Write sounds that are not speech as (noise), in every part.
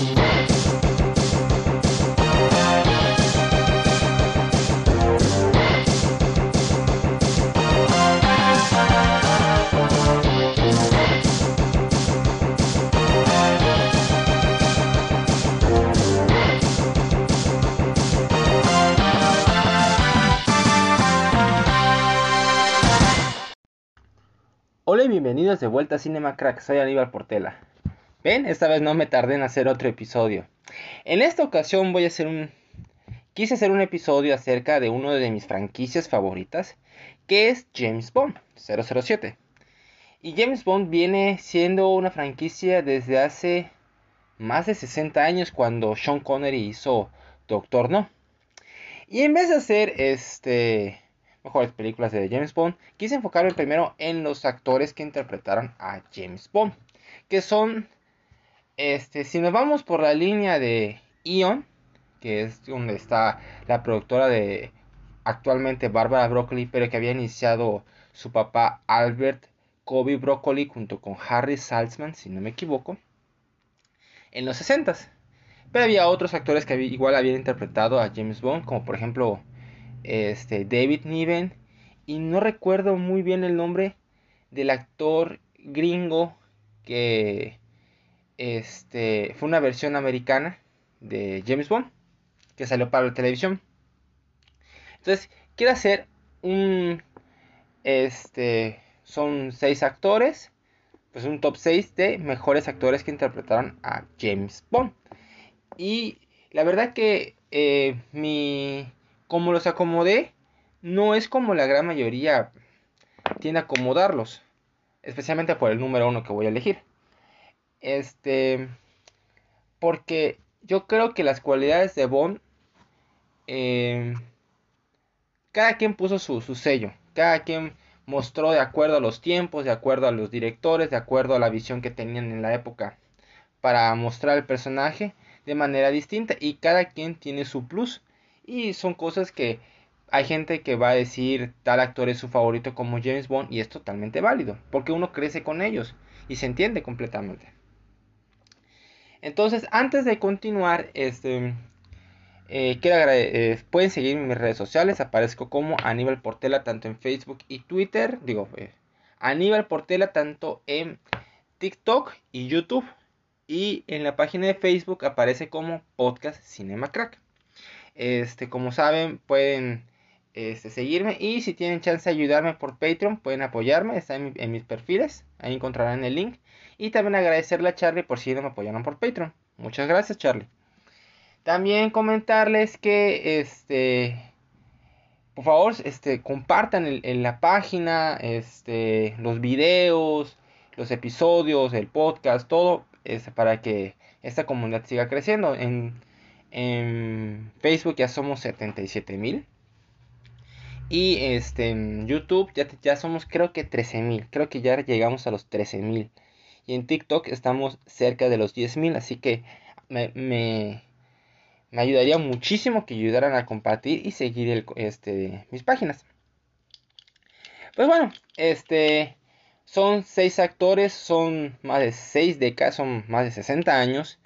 Hola y bienvenidos de vuelta a Cinema Crack, soy Aníbal Portela. Ven, esta vez no me tardé en hacer otro episodio. En esta ocasión voy a hacer un... Quise hacer un episodio acerca de uno de mis franquicias favoritas, que es James Bond 007. Y James Bond viene siendo una franquicia desde hace más de 60 años cuando Sean Connery hizo Doctor No. Y en vez de hacer este mejores películas de James Bond, quise enfocarme primero en los actores que interpretaron a James Bond, que son, este, si nos vamos por la línea de Ion, que es donde está la productora de actualmente Barbara Broccoli, pero que había iniciado su papá Albert Kobe Broccoli junto con Harry Saltzman, si no me equivoco, en los 60 Pero había otros actores que igual habían interpretado a James Bond, como por ejemplo este, David Niven, y no recuerdo muy bien el nombre del actor gringo que este, fue una versión americana de James Bond que salió para la televisión. Entonces, quiero hacer un este son seis actores, pues un top 6 de mejores actores que interpretaron a James Bond. Y la verdad que eh, mi como los acomodé, no es como la gran mayoría tiende a acomodarlos. Especialmente por el número uno que voy a elegir. Este. Porque yo creo que las cualidades de Bond. Eh, cada quien puso su, su sello. Cada quien mostró de acuerdo a los tiempos, de acuerdo a los directores, de acuerdo a la visión que tenían en la época. Para mostrar el personaje de manera distinta. Y cada quien tiene su plus. Y son cosas que hay gente que va a decir tal actor es su favorito como James Bond y es totalmente válido, porque uno crece con ellos y se entiende completamente. Entonces, antes de continuar, este, eh, quiero eh, pueden seguirme en mis redes sociales, aparezco como Aníbal Portela tanto en Facebook y Twitter, digo, eh, Aníbal Portela tanto en TikTok y YouTube. Y en la página de Facebook aparece como Podcast Cinema Crack. Este, como saben, pueden este, seguirme y si tienen chance de ayudarme por Patreon, pueden apoyarme, está en, mis perfiles, ahí encontrarán el link. Y también agradecerle a Charlie por si no me apoyaron por Patreon. Muchas gracias, Charlie. También comentarles que este por favor, este compartan en la página este los videos, los episodios, el podcast, todo este, para que esta comunidad siga creciendo. En en Facebook ya somos 77 mil. Y este, en YouTube ya, ya somos creo que 13 mil. Creo que ya llegamos a los 13 mil. Y en TikTok estamos cerca de los 10 mil. Así que me, me, ayudaría muchísimo que ayudaran a compartir y seguir el, este, mis páginas. Pues bueno, este son 6 actores, son más de 6 décadas, son más de 60 años.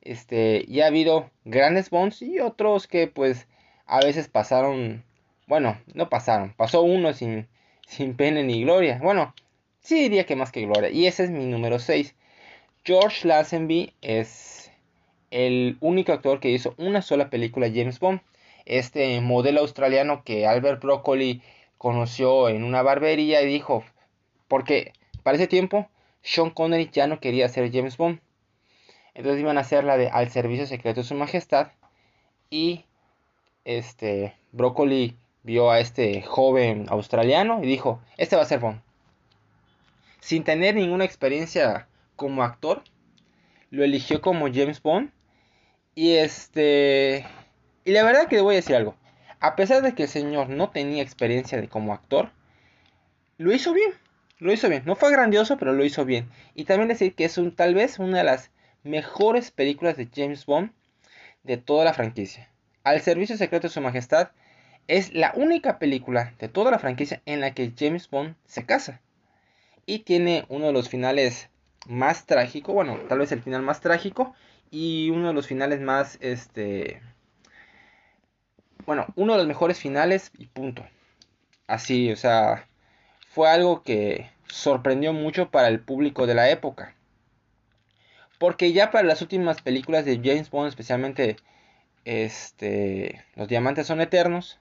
Este, y ha habido grandes Bonds y otros que pues a veces pasaron, bueno, no pasaron, pasó uno sin, sin pena ni gloria. Bueno, sí diría que más que gloria. Y ese es mi número 6. George Lazenby es el único actor que hizo una sola película James Bond. Este modelo australiano que Albert Broccoli conoció en una barbería y dijo, porque para ese tiempo Sean Connery ya no quería ser James Bond. Entonces iban a hacer la de Al Servicio Secreto de Su Majestad. Y este Broccoli vio a este joven australiano y dijo, este va a ser Bond. Sin tener ninguna experiencia como actor, lo eligió como James Bond. Y este... Y la verdad que le voy a decir algo. A pesar de que el señor no tenía experiencia de como actor, lo hizo bien. Lo hizo bien. No fue grandioso, pero lo hizo bien. Y también decir que es un, tal vez una de las mejores películas de James Bond de toda la franquicia. Al Servicio Secreto de Su Majestad es la única película de toda la franquicia en la que James Bond se casa. Y tiene uno de los finales más trágico, bueno, tal vez el final más trágico y uno de los finales más, este, bueno, uno de los mejores finales y punto. Así, o sea, fue algo que sorprendió mucho para el público de la época. Porque ya para las últimas películas de James Bond, especialmente este, Los Diamantes son Eternos,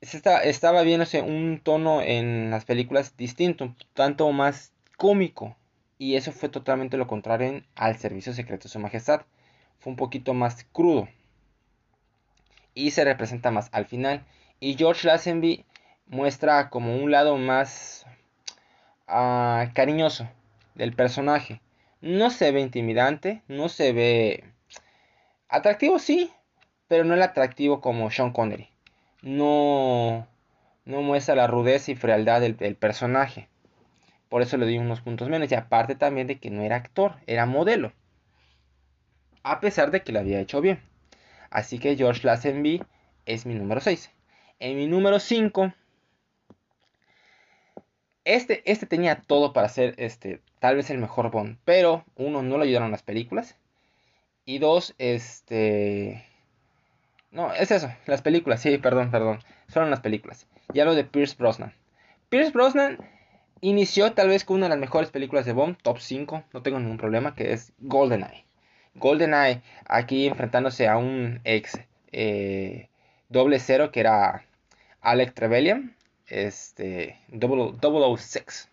estaba viéndose un tono en las películas distinto, tanto más cómico. Y eso fue totalmente lo contrario en Al Servicio Secreto de Su Majestad. Fue un poquito más crudo. Y se representa más al final. Y George Lazenby muestra como un lado más uh, cariñoso del personaje. No se ve intimidante, no se ve atractivo, sí, pero no el atractivo como Sean Connery. No, no muestra la rudeza y frialdad del, personaje. Por eso le di unos puntos menos. Y aparte también de que no era actor, era modelo. A pesar de que lo había hecho bien. Así que George Lazenby es mi número 6. En mi número 5. Este, este tenía todo para ser este, tal vez el mejor Bond. Pero uno, no lo ayudaron las películas. Y dos, este... No, es eso, las películas, sí, perdón, perdón. Son las películas. Ya lo de Pierce Brosnan. Pierce Brosnan inició tal vez con una de las mejores películas de Bond, top 5, no tengo ningún problema, que es GoldenEye. GoldenEye, aquí enfrentándose a un ex eh, doble cero que era Alec Trevelyan, este, 006,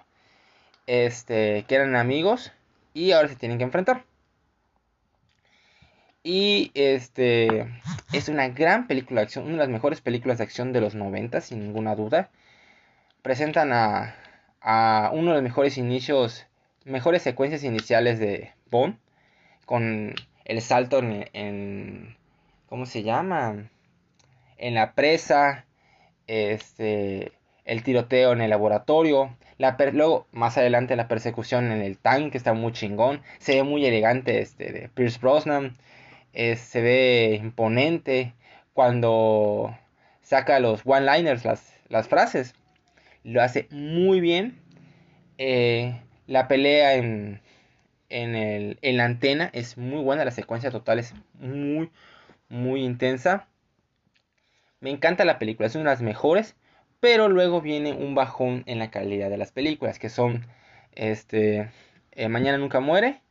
este, que eran amigos y ahora se tienen que enfrentar. Y este es una gran película de acción, una de las mejores películas de acción de los 90, sin ninguna duda. Presentan a, a uno de los mejores inicios, mejores secuencias iniciales de Bond, con el salto en, ¿cómo se llama? En la presa, este, el tiroteo en el laboratorio, la luego más adelante la persecución en el tanque está muy chingón, se ve muy elegante este de Pierce Brosnan, se ve imponente cuando saca los one-liners, las, las frases lo hace muy bien. Eh, la pelea en, en, el, en la antena es muy buena, la secuencia total es muy, muy intensa. Me encanta la película, es una de las mejores, pero luego viene un bajón en la calidad de las películas, que son este eh, Mañana nunca muere,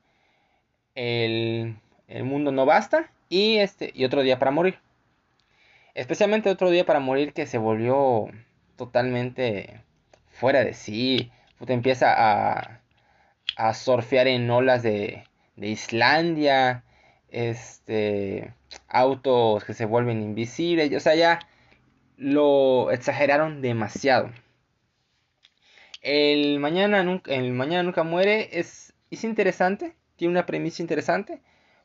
el, el, mundo no basta y este y otro día para morir. Especialmente otro día para morir que se volvió totalmente fuera de sí. Te empieza a, a surfear en olas de, de Islandia. Este. Autos que se vuelven invisibles. O sea, ya lo exageraron demasiado. El mañana nunca, el mañana nunca muere es, es interesante. Tiene una premisa interesante.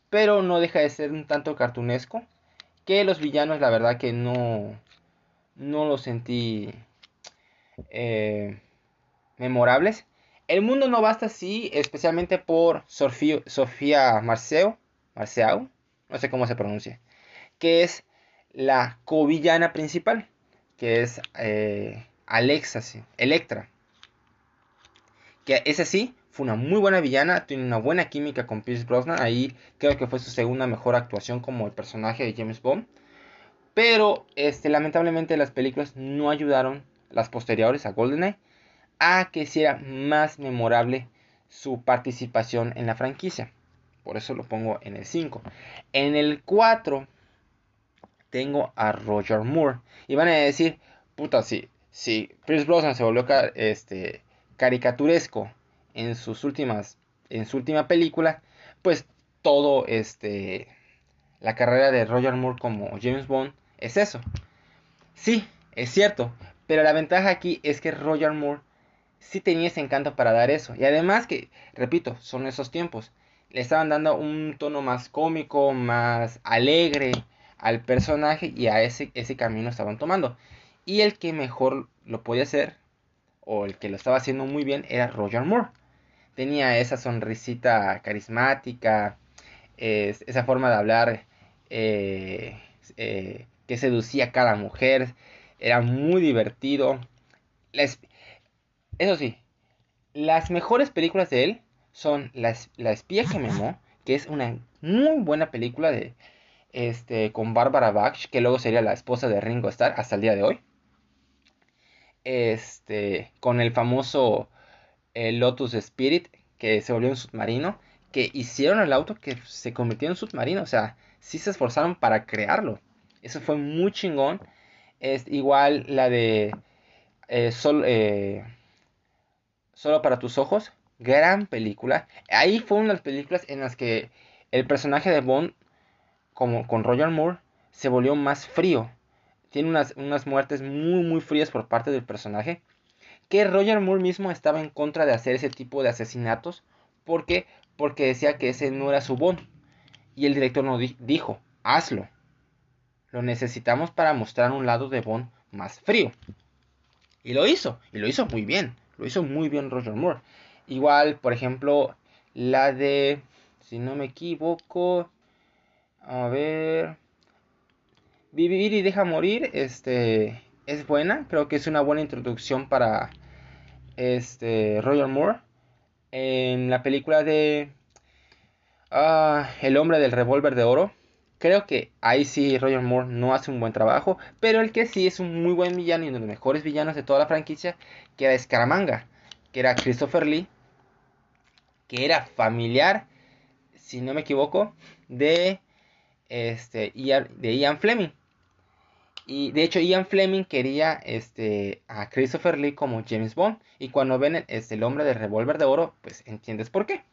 Pero no deja de ser un tanto cartunesco. Que los villanos, la verdad que no. No lo sentí eh, memorables. El mundo no basta así, especialmente por Sofía Marceo, Marceau, no sé cómo se pronuncia, que es la covillana principal, que es eh, Alexa, Electra. Que ese sí, fue una muy buena villana, tiene una buena química con Pierce Brosnan, ahí creo que fue su segunda mejor actuación como el personaje de James Bond. Pero este, lamentablemente las películas no ayudaron las posteriores a GoldenEye, a que sea más memorable su participación en la franquicia. Por eso lo pongo en el 5. En el 4 tengo a Roger Moore. Y van a decir, puta, si, si Pierce Brosnan se volvió este, caricaturesco en sus últimas en su última película, pues todo este la carrera de Roger Moore como James Bond es eso. Sí, es cierto, pero la ventaja aquí es que Roger Moore sí tenía ese encanto para dar eso. Y además que, repito, son esos tiempos. Le estaban dando un tono más cómico, más alegre al personaje y a ese, ese camino estaban tomando. Y el que mejor lo podía hacer, o el que lo estaba haciendo muy bien, era Roger Moore. Tenía esa sonrisita carismática, esa forma de hablar eh, eh, que seducía a cada mujer era muy divertido. eso sí, las mejores películas de él son La, la espía que me amó, que es una muy buena película de este con Barbara Bach, que luego sería la esposa de Ringo Starr hasta el día de hoy. Este, con el famoso el Lotus Spirit, que se volvió un submarino, que hicieron el auto que se convirtió en submarino, o sea, sí se esforzaron para crearlo. Eso fue muy chingón. Es igual la de eh, eh, Solo para tus ojos, gran película. Ahí fue una de las películas en las que el personaje de Bond, como con Roger Moore, se volvió más frío. Tiene unas, unas muertes muy, muy frías por parte del personaje. Que Roger Moore mismo estaba en contra de hacer ese tipo de asesinatos. ¿Por qué? Porque decía que ese no era su Bond. Y el director nos dijo, hazlo. Lo necesitamos para mostrar un lado de Bond más frío. Y lo hizo, y lo hizo muy bien. Lo hizo muy bien Roger Moore. Igual, por ejemplo, la de, si no me equivoco, a ver, Vivir y deja morir, este, es buena. Creo que es una buena introducción para este Roger Moore. En la película de ah, El hombre del revólver de oro. Creo que ahí sí Roger Moore no hace un buen trabajo. Pero el que sí es un muy buen villano y uno de los mejores villanos de toda la franquicia. Que era Scaramanga. Que era Christopher Lee. Que era familiar, si no me equivoco, de, este, de Ian Fleming. Y de hecho Ian Fleming quería este, a Christopher Lee como James Bond. Y cuando ven este, el hombre del revólver de oro, pues entiendes por qué.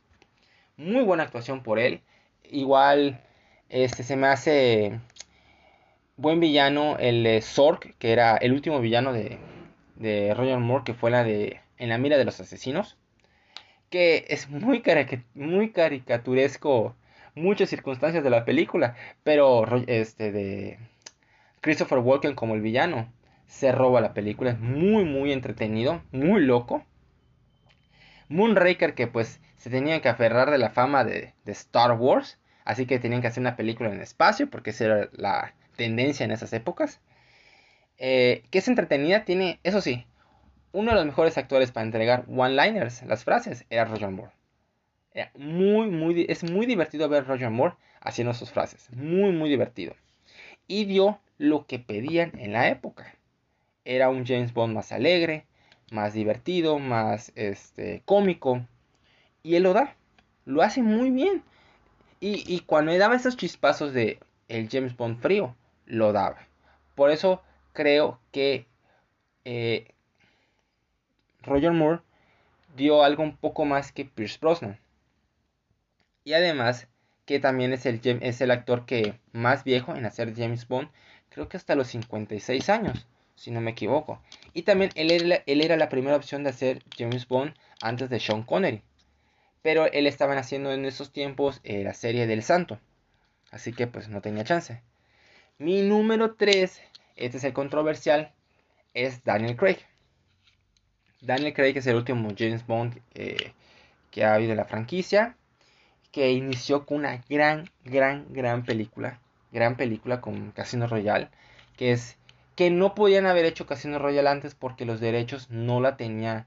Muy buena actuación por él. Igual este se me hace buen villano el Zork, que era el último villano de, de Roger Moore, que fue la de En la mira de los asesinos. Que es muy, muy caricaturesco muchas circunstancias de la película, pero este de Christopher Walken como el villano se roba la película, es muy muy entretenido, muy loco. Moonraker que pues se tenía que aferrar de la fama de, Star Wars Así que tenían que hacer una película en espacio, porque esa era la tendencia en esas épocas. Eh, que es entretenida, tiene, eso sí, uno de los mejores actores para entregar one-liners, las frases, era Roger Moore. muy, es muy divertido ver a Roger Moore haciendo sus frases. Muy, muy divertido. Y dio lo que pedían en la época. Era un James Bond más alegre, más divertido, más este, cómico. Y él lo da. Lo hace muy bien. Y, cuando me daba esos chispazos de el James Bond frío, lo daba. Por eso creo que eh, Roger Moore dio algo un poco más que Pierce Brosnan. Y además que también es el, es el actor que más viejo en hacer James Bond, creo que hasta los 56 años, si no me equivoco. Y también él era, él era la primera opción de hacer James Bond antes de Sean Connery. Pero él estaba haciendo en esos tiempos la serie del Santo. Así que pues no tenía chance. Mi número 3, este es el controversial, es Daniel Craig. Daniel Craig es el último James Bond eh, que ha habido en la franquicia. Que inició con una gran, gran, gran película. Gran película con Casino Royale. Que es que no podían haber hecho Casino Royale antes porque los derechos no la tenía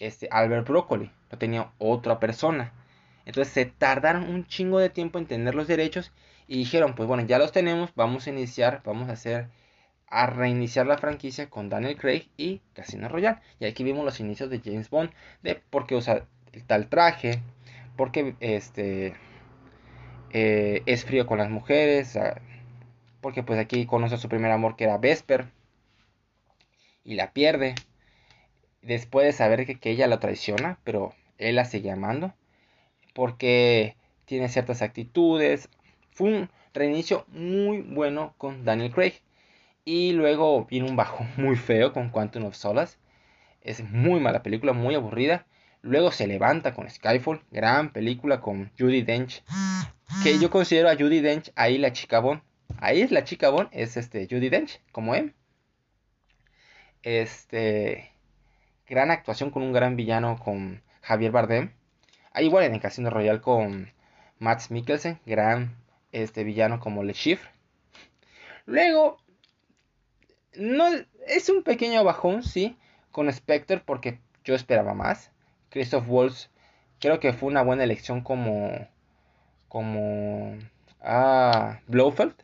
este Albert Broccoli, lo tenía otra persona. Entonces se tardaron un chingo de tiempo en tener los derechos y dijeron, pues bueno, ya los tenemos, vamos a iniciar, vamos a hacer, a reiniciar la franquicia con Daniel Craig y Casino Royale. Y aquí vimos los inicios de James Bond, de por qué usa el tal traje, porque este eh, es frío con las mujeres, porque pues aquí conoce a su primer amor que era Vesper y la pierde después de saber que, ella lo traiciona, pero él la sigue amando, porque tiene ciertas actitudes. Fue un reinicio muy bueno con Daniel Craig. Y luego viene un bajo (laughs) muy feo con Quantum of Solace. Es muy mala película, muy aburrida. Luego se levanta con Skyfall, gran película con Judy Dench. Que yo considero a Judy Dench ahí la chica Bond. Ahí es la chica Bond, es este Judy Dench, como él. Este gran actuación con un gran villano con Javier Bardem. Ahí igual en el Casino Royal con Max Mikkelsen, gran este villano como Le Chiffre. Luego, no, es un pequeño bajón, sí, con Spectre porque yo esperaba más. Christoph Waltz creo que fue una buena elección como como ah, Blofeld,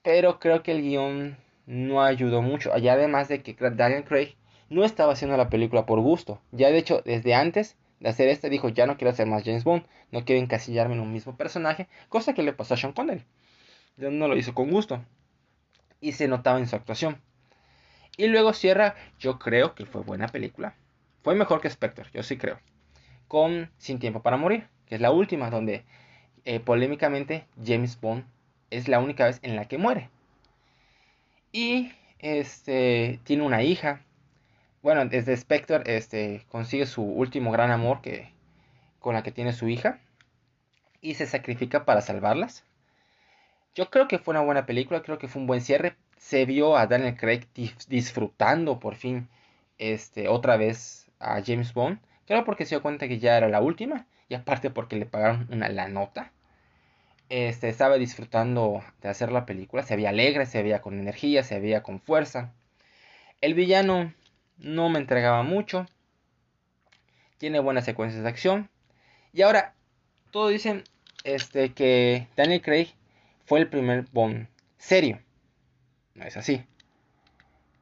pero creo que el guion no ayudó mucho, y además de que Daniel Craig no estaba haciendo la película por gusto, ya de hecho desde antes de hacer este dijo ya no quiero hacer más James Bond, no quiero encasillarme en un mismo personaje, cosa que le pasó a Sean Connery, no lo hizo con gusto y se notaba en su actuación. Y luego cierra, yo creo que fue buena película. Fue mejor que Spectre, yo sí creo. Con Sin Tiempo para Morir, que es la última, donde eh, polémicamente James Bond es la única vez en la que muere. Y este tiene una hija. Bueno, desde Spectre este, consigue su último gran amor que, con la que tiene su hija. Y se sacrifica para salvarlas. Yo creo que fue una buena película, creo que fue un buen cierre. Se vio a Daniel Craig disfrutando por fin este, otra vez a James Bond. Creo porque se dio cuenta que ya era la última. Y aparte porque le pagaron una la nota. Este, estaba disfrutando de hacer la película. Se veía alegre, se veía con energía, se veía con fuerza. El villano no me entregaba mucho. Tiene buenas secuencias de acción. Y ahora, todos dicen este, que Daniel Craig fue el primer Bond serio. No es así.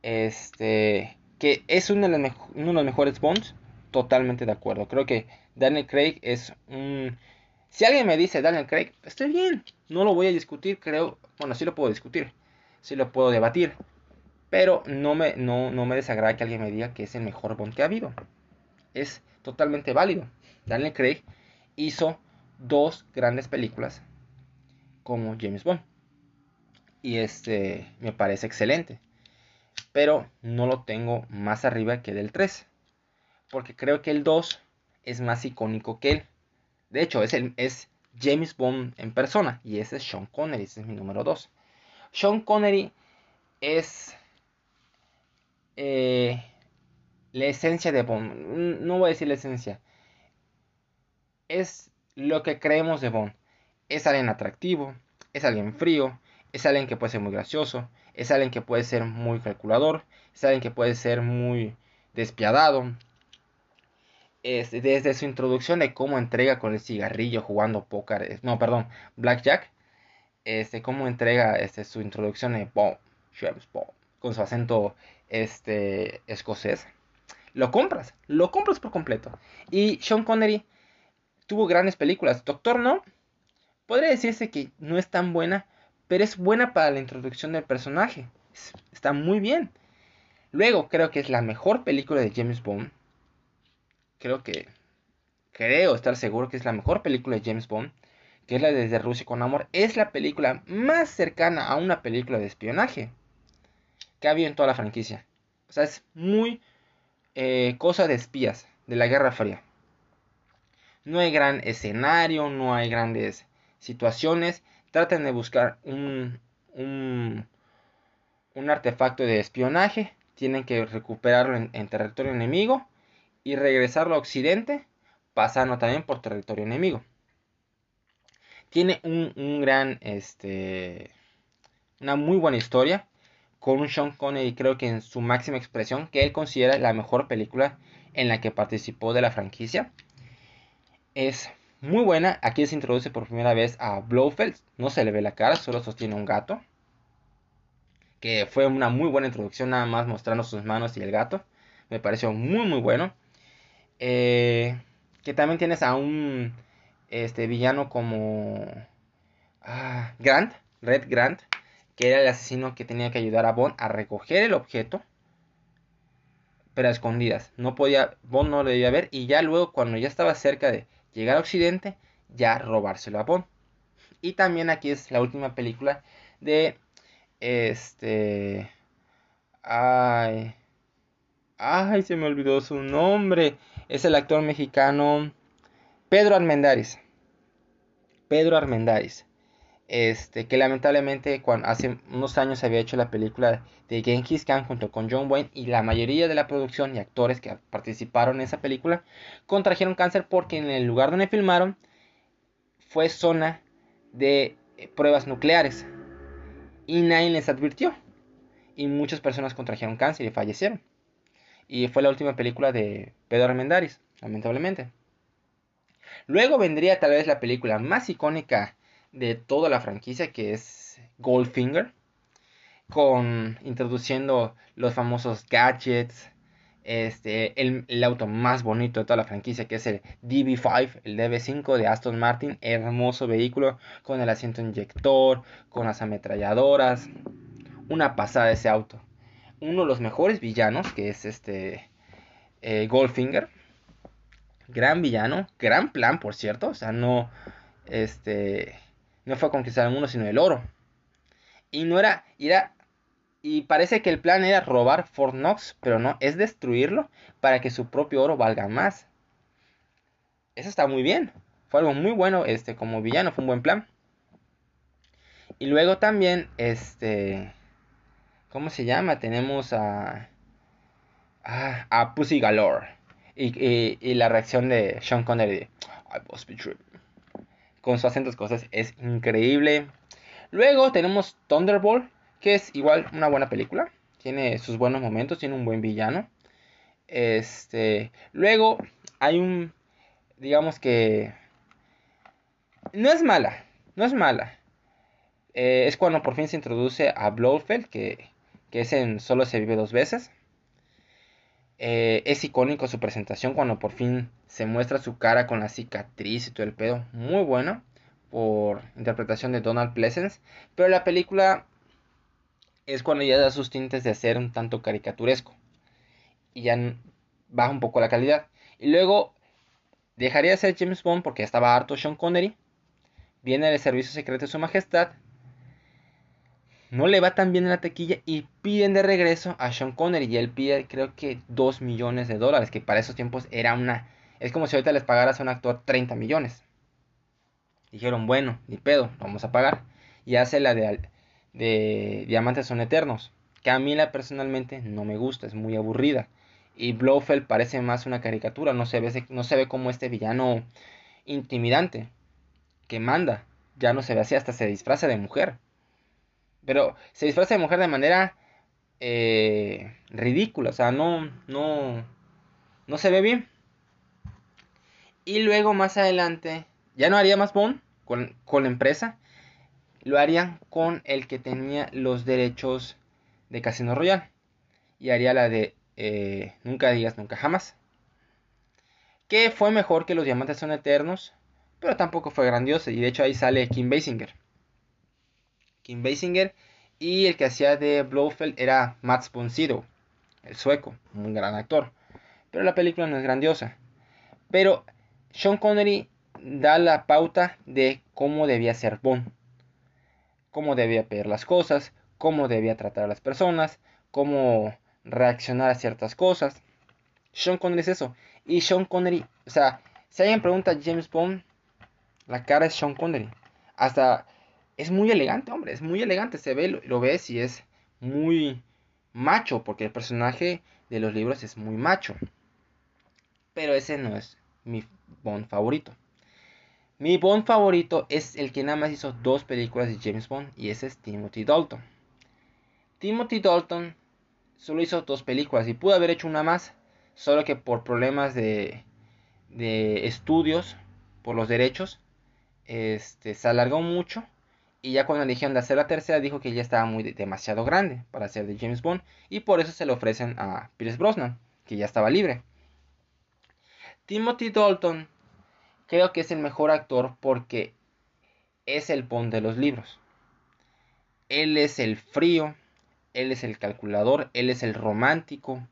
Este, que es uno de, los de mejores Bonds. Totalmente de acuerdo. Creo que Daniel Craig es un... Si alguien me dice Daniel Craig, estoy bien. No lo voy a discutir, creo. Bueno, sí lo puedo discutir. Sí lo puedo debatir. Pero no me, no, no me desagrada que alguien me diga que es el mejor Bond que ha habido. Es totalmente válido. Daniel Craig hizo dos grandes películas como James Bond. Y este me parece excelente. Pero no lo tengo más arriba que del 3. Porque creo que el 2 es más icónico que él. De hecho, es, el, es James Bond en persona. Y ese es Sean Connery. Ese es mi número 2. Sean Connery es eh, la esencia de Bond. No voy a decir la esencia. Es lo que creemos de Bond es alguien atractivo, es alguien frío, es alguien que puede ser muy gracioso, es alguien que puede ser muy calculador, es alguien que puede ser muy despiadado. desde su introducción de cómo entrega con el cigarrillo jugando póker, no, perdón, blackjack, este, cómo entrega este, su introducción de Bond, con su acento este, escocés, lo compras, lo compras por completo. Y Sean Connery tuvo grandes películas. Doctor No, podría decirse que no es tan buena, pero es buena para la introducción del personaje. Está muy bien. Luego creo que es la mejor película de James Bond. Creo que... Creo estar seguro que es la mejor película de James Bond. Que es la de Rusia con Amor. Es la película más cercana a una película de espionaje. Que ha habido en toda la franquicia. O sea, es muy eh, cosa de espías. De la Guerra Fría. No hay gran escenario. No hay grandes situaciones, traten de buscar un, un, artefacto de espionaje, tienen que recuperarlo en, territorio enemigo y regresarlo a Occidente, pasando también por territorio enemigo. Tiene un, gran, este, una muy buena historia con un Sean Connery creo que en su máxima expresión, que él considera la mejor película en la que participó de la franquicia. Es muy buena. Aquí se introduce por primera vez a Blofeld. No se le ve la cara, solo sostiene un gato. Que fue una muy buena introducción, nada más mostrando sus manos y el gato. Me pareció muy, muy bueno. Eh, que también tienes a un este, villano como ah, Grant, Red Grant, que era el asesino que tenía que ayudar a Bond a recoger el objeto, pero a escondidas. No podía, Bond no lo debía ver. Y ya luego, cuando ya estaba cerca de llegar a Occidente, ya robárselo a Bond. Y también aquí es la última película de este ay ay se me olvidó su nombre. Es el actor mexicano Pedro Armendáriz. Pedro Armendáriz este que lamentablemente cuando hace unos años había hecho la película de Genghis Khan junto con John Wayne y la mayoría de la producción y actores que participaron en esa película contrajeron cáncer porque en el lugar donde filmaron fue zona de eh, pruebas nucleares y nadie les advirtió y muchas personas contrajeron cáncer y fallecieron y fue la última película de Pedro Armendáriz lamentablemente. Luego vendría tal vez la película más icónica de toda la franquicia, que es Goldfinger, con introduciendo los famosos gadgets, este, el, el, auto más bonito de toda la franquicia, que es el DB5, el DB5 de Aston Martin, hermoso vehículo con el asiento inyector, con las ametralladoras, una pasada ese auto. Uno de los mejores villanos, que es este eh, Goldfinger, gran villano, gran plan, por cierto, o sea, no, este, no fue conquistar el mundo, sino el oro. Y no era, era y parece que el plan era robar Fort Knox, pero no, es destruirlo para que su propio oro valga más. Eso está muy bien. Fue algo muy bueno, este, como villano, fue un buen plan. Y luego también, este, ¿cómo se llama? Tenemos a, a, a Pussy Galore. Y, y, la reacción de Sean Connery I must be. Con su acento cosas es increíble. Luego tenemos Thunderbolt, que es igual una buena película. Tiene sus buenos momentos, tiene un buen villano. Este, luego hay un, digamos que no es mala, no es mala. Eh, es cuando por fin se introduce a Blofeld, que, que es en Solo se vive dos veces. Eh, es icónico su presentación cuando por fin se muestra su cara con la cicatriz y todo el pedo. Muy bueno por interpretación de Donald Pleasence. Pero la película es cuando ya da sus tintes de ser un tanto caricaturesco. Y ya baja un poco la calidad. Y luego dejaría de ser James Bond porque estaba harto Sean Connery. Viene el servicio secreto de su majestad. No le va tan bien en la taquilla y piden de regreso a Sean Connery. Y él pide creo que 2 millones de dólares. Que para esos tiempos era una... Es como si ahorita les pagaras a un actor 30 millones. Dijeron, bueno, ni pedo, vamos a pagar. Y hace la de de Diamantes son Eternos, que a mí la personalmente no me gusta, es muy aburrida. Y Blofeld parece más una caricatura, no se ve, no se ve como este villano intimidante que manda, ya no se ve así, hasta se disfraza de mujer. Pero se disfraza de mujer de manera eh, ridícula, o sea, no, no, no se ve bien. Y luego más adelante, ya no haría más Bond con, con la empresa, lo harían con el que tenía los derechos de Casino Royale. Y haría la de eh, Nunca digas nunca jamás. Que fue mejor que Los Diamantes son Eternos. Pero tampoco fue grandioso. Y de hecho ahí sale Kim Basinger. Kim Basinger. Y el que hacía de Blofeld era Mats von Sydow. El sueco. Un gran actor. Pero la película no es grandiosa. Pero Sean Connery da la pauta de cómo debía ser Bond cómo debía pedir las cosas, cómo debía tratar a las personas, cómo reaccionar a ciertas cosas. Sean Connery es eso. Y Sean Connery, o sea, si alguien pregunta a James Bond, la cara es Sean Connery. Hasta es muy elegante, hombre, es muy elegante. Se ve, lo, ves y es muy macho, porque el personaje de los libros es muy macho. Pero ese no es mi Bond favorito. Mi Bond favorito es el que nada más hizo dos películas de James Bond y ese es Timothy Dalton. Timothy Dalton solo hizo dos películas y pudo haber hecho una más, solo que por problemas de, de estudios, por los derechos, este, se alargó mucho y ya cuando eligieron de hacer la tercera dijo que ya estaba muy demasiado grande para ser de James Bond y por eso se le ofrecen a Pierce Brosnan, que ya estaba libre. Timothy Dalton creo que es el mejor actor porque es el Bond de los libros. Él es el frío, él es el calculador, él es el romántico,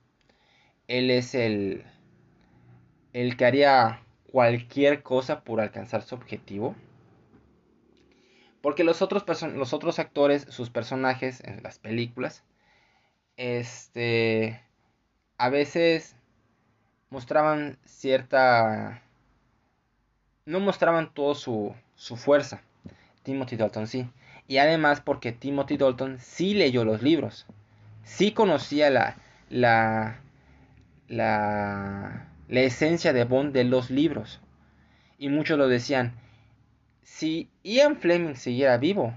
él es el, el que haría cualquier cosa por alcanzar su objetivo. Porque los otros, los otros actores, sus personajes en las películas, este, a veces mostraban cierta no mostraban toda su, su fuerza. Timothy Dalton sí. Y además porque Timothy Dalton sí leyó los libros. Sí conocía la, la, la, la esencia de Bond de los libros. Y muchos lo decían. Si Ian Fleming siguiera vivo,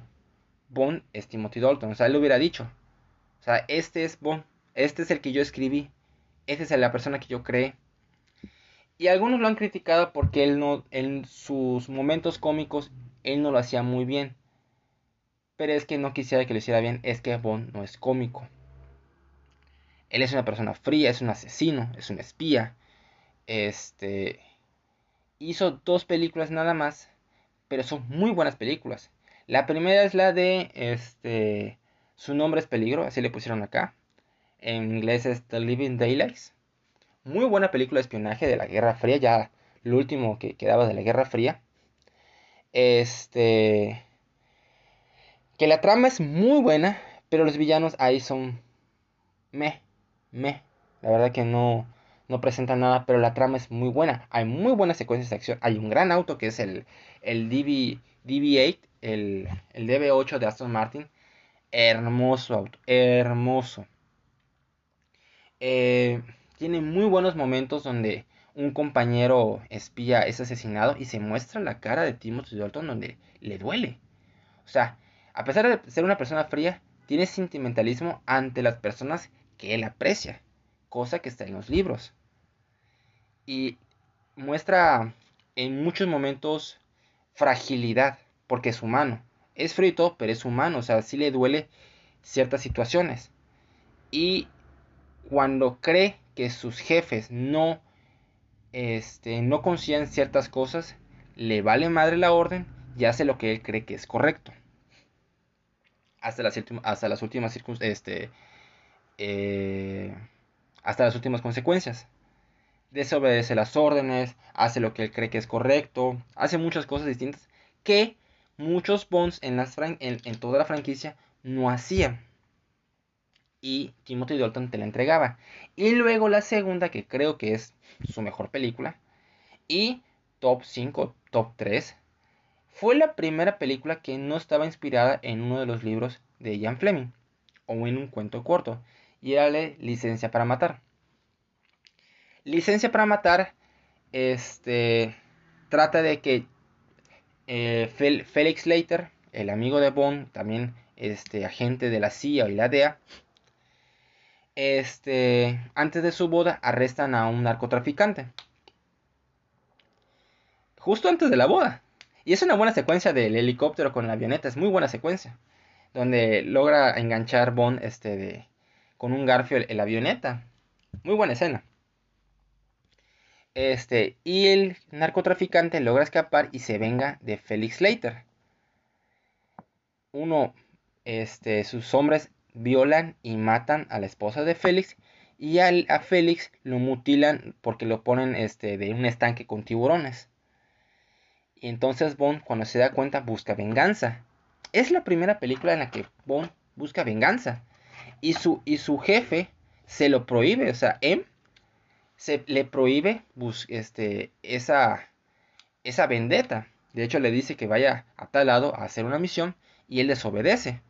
Bond es Timothy Dalton. O sea, él lo hubiera dicho. O sea, este es Bond. Este es el que yo escribí. Esta es la persona que yo creé. Y algunos lo han criticado porque él no, en sus momentos cómicos, él no lo hacía muy bien. Pero es que no quisiera que lo hiciera bien, es que Bond no es cómico. Él es una persona fría, es un asesino, es un espía. Este hizo dos películas nada más, pero son muy buenas películas. La primera es la de este su nombre es peligro, así le pusieron acá. En inglés es The Living Daylights. Muy buena película de espionaje de la Guerra Fría, ya lo último que quedaba de la Guerra Fría. Este. Que la trama es muy buena, pero los villanos ahí son. Me, me. La verdad que no, no presentan nada, pero la trama es muy buena. Hay muy buenas secuencias de acción. Hay un gran auto que es el, el DB, DB8, el, el DB8 de Aston Martin. Hermoso auto, hermoso. Eh, tiene muy buenos momentos donde un compañero espía es asesinado y se muestra la cara de Timothy Dalton donde le duele. O sea, a pesar de ser una persona fría, tiene sentimentalismo ante las personas que él aprecia, cosa que está en los libros. Y muestra en muchos momentos fragilidad, porque es humano. Es frito, pero es humano, o sea, sí le duele ciertas situaciones. Y cuando cree que sus jefes no, este, no ciertas cosas, le vale madre la orden y hace lo que él cree que es correcto. Hasta las, hasta las últimas este, eh, hasta las últimas consecuencias. Desobedece las órdenes, hace lo que él cree que es correcto, hace muchas cosas distintas que muchos Bonds en, en toda la franquicia no hacían y Timothy Dalton te la entregaba. Y luego la segunda, que creo que es su mejor película, y top 5, top 3, fue la primera película que no estaba inspirada en uno de los libros de Ian Fleming, o en un cuento corto, y era Licencia para Matar. Licencia para Matar, este, trata de que eh, Felix Leiter, el amigo de Bond, también este, agente de la CIA y la DEA, este, antes de su boda arrestan a un narcotraficante. Justo antes de la boda. Y es una buena secuencia del helicóptero con la avioneta, es muy buena secuencia. Donde logra enganchar Bond este, de, con un garfio en la avioneta. Muy buena escena. Este, y el narcotraficante logra escapar y se venga de Felix Leiter. Uno, este, sus hombres violan y matan a la esposa de Félix y a Félix lo mutilan porque lo ponen este, de un estanque con tiburones. Y entonces Bond cuando se da cuenta busca venganza. Es la primera película en la que Bond busca venganza. Y su, y su jefe se lo prohíbe, o sea, M se le prohíbe este, esa, esa vendetta. De hecho le dice que vaya a tal lado a hacer una misión y él desobedece.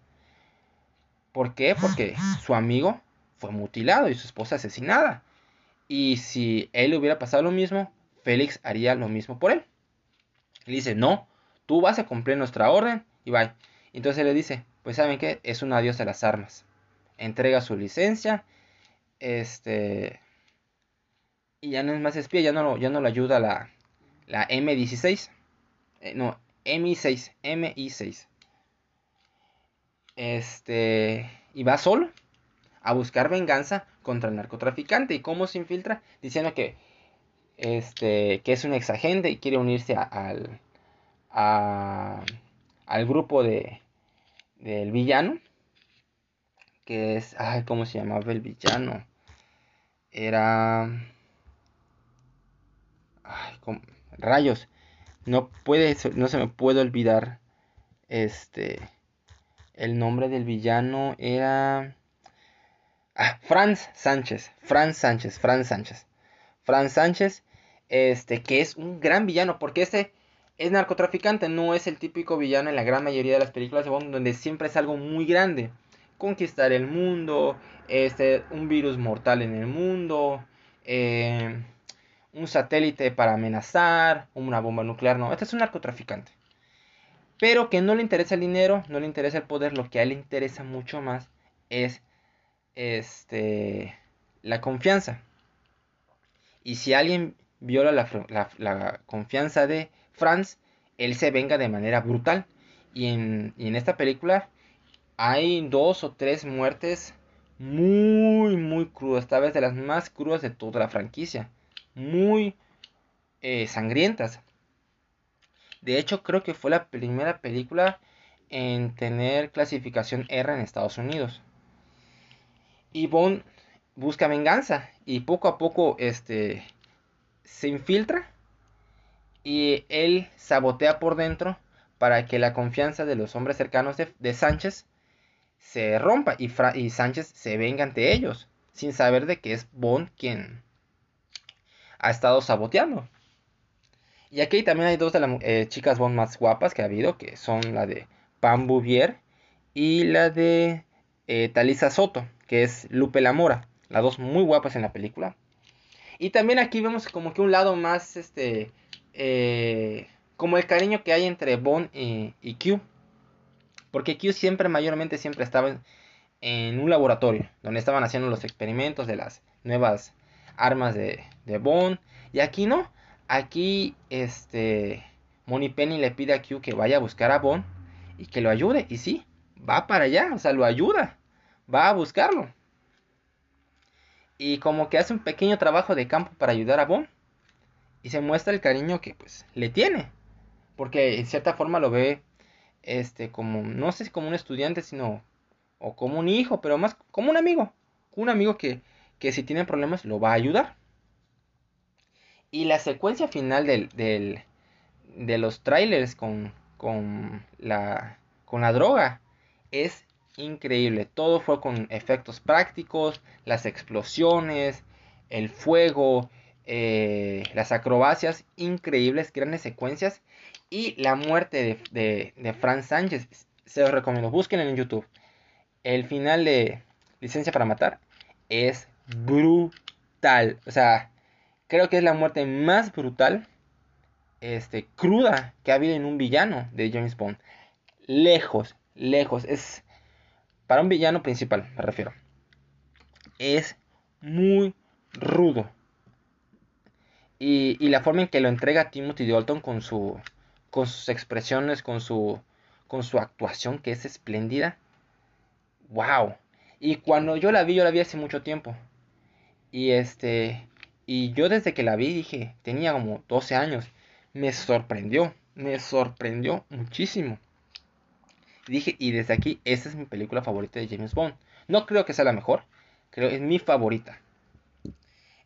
¿Por qué? Porque su amigo fue mutilado y su esposa asesinada. Y si él le hubiera pasado lo mismo, Félix haría lo mismo por él. Le dice, no, tú vas a cumplir nuestra orden y va. Entonces le dice, pues saben qué, es un adiós a las armas. Entrega su licencia, este, y ya no es más espía, ya no lo, ya no ayuda la, la M16, eh, no, MI6, MI6 este, y va solo a buscar venganza contra el narcotraficante. ¿Y cómo se infiltra? Diciendo que, este, que es un exagente y quiere unirse al, al grupo de, del villano. Que es, ay, ¿cómo se llamaba el villano? Era... Ay, rayos. No puede, no se me puede olvidar. Este el nombre del villano era... Ah, Franz Sánchez, Franz Sánchez, Franz Sánchez. Franz Sánchez, este, que es un gran villano, porque este es narcotraficante, no es el típico villano en la gran mayoría de las películas de Bond, donde siempre es algo muy grande. Conquistar el mundo, este, un virus mortal en el mundo, eh, un satélite para amenazar, una bomba nuclear, no, este es un narcotraficante pero que no le interesa el dinero, no le interesa el poder, lo que a él le interesa mucho más es este la confianza. Y si alguien viola la, confianza de Franz, él se venga de manera brutal. Y en, y en esta película hay dos o tres muertes muy, muy crudas, tal vez de las más crudas de toda la franquicia. Muy eh, sangrientas. De hecho, creo que fue la primera película en tener clasificación R en Estados Unidos. Y Bond busca venganza y poco a poco este se infiltra y él sabotea por dentro para que la confianza de los hombres cercanos de, Sánchez se rompa y, y, Sánchez se venga ante ellos sin saber de que es Bond quien ha estado saboteando. Y aquí también hay dos de las eh, chicas Bond más guapas que ha habido, que son la de Pam Bouvier y la de eh, Talisa Soto, que es Lupe La Mora. Las dos muy guapas en la película. Y también aquí vemos como que un lado más, este, eh, como el cariño que hay entre Bond y, Q. Porque Q siempre, mayormente, siempre estaba en, un laboratorio, donde estaban haciendo los experimentos de las nuevas armas de, de Bond. Y aquí no, aquí, este, Penny le pide a Q que vaya a buscar a Bond y que lo ayude. Y sí, va para allá, o sea, lo ayuda, va a buscarlo. Y como que hace un pequeño trabajo de campo para ayudar a Bond. Y se muestra el cariño que pues le tiene. Porque en cierta forma lo ve este como no sé si como un estudiante, sino o como un hijo, pero más como un amigo, un amigo que, que si tiene problemas lo va a ayudar. Y la secuencia final del, del de los trailers con, con la, con la droga es increíble. Todo fue con efectos prácticos, las explosiones, el fuego, eh, las acrobacias increíbles, grandes secuencias. Y la muerte de, de, Franz Sánchez, se los recomiendo, busquen en YouTube. El final de Licencia para Matar es brutal. O sea, creo que es la muerte más brutal este, cruda que ha habido en un villano de James Bond. Lejos, lejos. Es para un villano principal, me refiero. Es muy rudo. Y, y, la forma en que lo entrega Timothy Dalton con, su, con sus expresiones, con su, con su actuación que es espléndida. ¡Wow! Y cuando yo la vi, yo la vi hace mucho tiempo. Y este. Y yo desde que la vi dije, tenía como 12 años me sorprendió, me sorprendió muchísimo. dije, y desde aquí, esta es mi película favorita de James Bond. No creo que sea la mejor, creo que es mi favorita.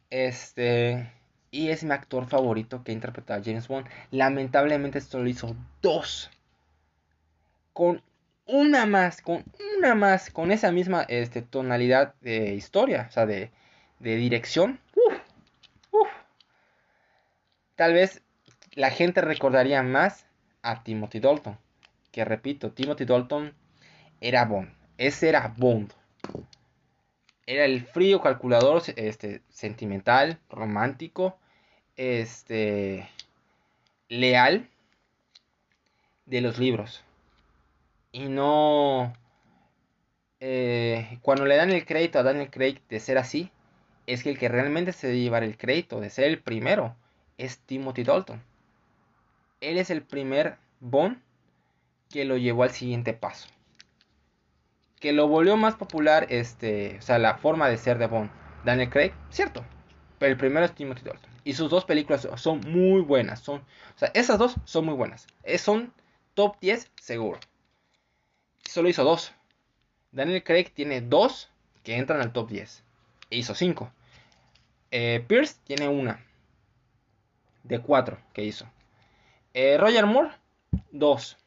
Este, y es mi actor favorito que ha interpretado a James Bond. Lamentablemente esto lo hizo dos. Con una más, con una más, con esa misma este, tonalidad de historia, o sea, de, de dirección. Uf, uf. Tal vez la gente recordaría más a Timothy Dalton. Que repito, Timothy Dalton era Bond. Ese era Bond. Era el frío calculador, este, sentimental, romántico, este, leal de los libros. Y no... Eh, cuando le dan el crédito a Daniel Craig de ser así, es que el que realmente se debe llevar el crédito de ser el primero es Timothy Dalton él es el primer Bond que lo llevó al siguiente paso. Que lo volvió más popular, este, o sea, la forma de ser de Bond. Daniel Craig, cierto. Pero el primero es Timothy Dalton. Y sus dos películas son muy buenas. Son, o sea, esas dos son muy buenas. son top 10 seguro. Solo hizo dos. Daniel Craig tiene dos que entran al top 10. Hizo cinco. Eh, Pierce tiene una. De cuatro que hizo. Eh, Roger Moore, 2.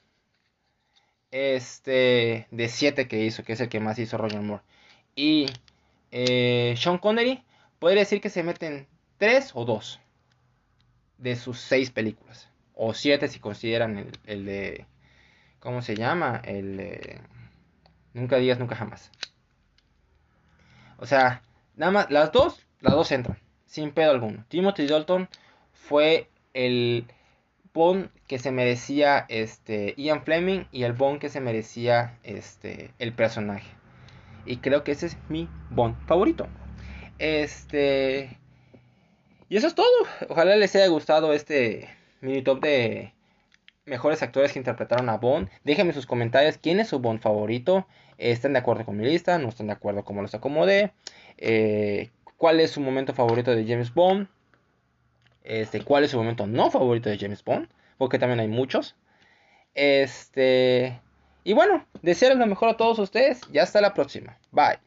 Este, de 7 que hizo, que es el que más hizo Roger Moore. Y eh, Sean Connery, podría decir que se meten 3 o 2 de sus 6 películas. O 7 si consideran el, de... ¿Cómo se llama? El de... Nunca digas nunca jamás. O sea, nada más, las dos, las dos entran, sin pedo alguno. Timothy Dalton fue el Bond que se merecía este Ian Fleming y el Bond que se merecía este el personaje. Y creo que ese es mi Bond favorito. Este Y eso es todo. Ojalá les haya gustado este mini top de mejores actores que interpretaron a Bond. Déjenme sus comentarios quién es su Bond favorito. ¿Están de acuerdo con mi lista? ¿No están de acuerdo cómo los acomodé? Eh, ¿Cuál es su momento favorito de James Bond? Este, ¿Cuál es su momento no favorito de James Bond? Porque también hay muchos. Este. Y bueno, desearles lo mejor a todos ustedes. Y hasta la próxima. Bye.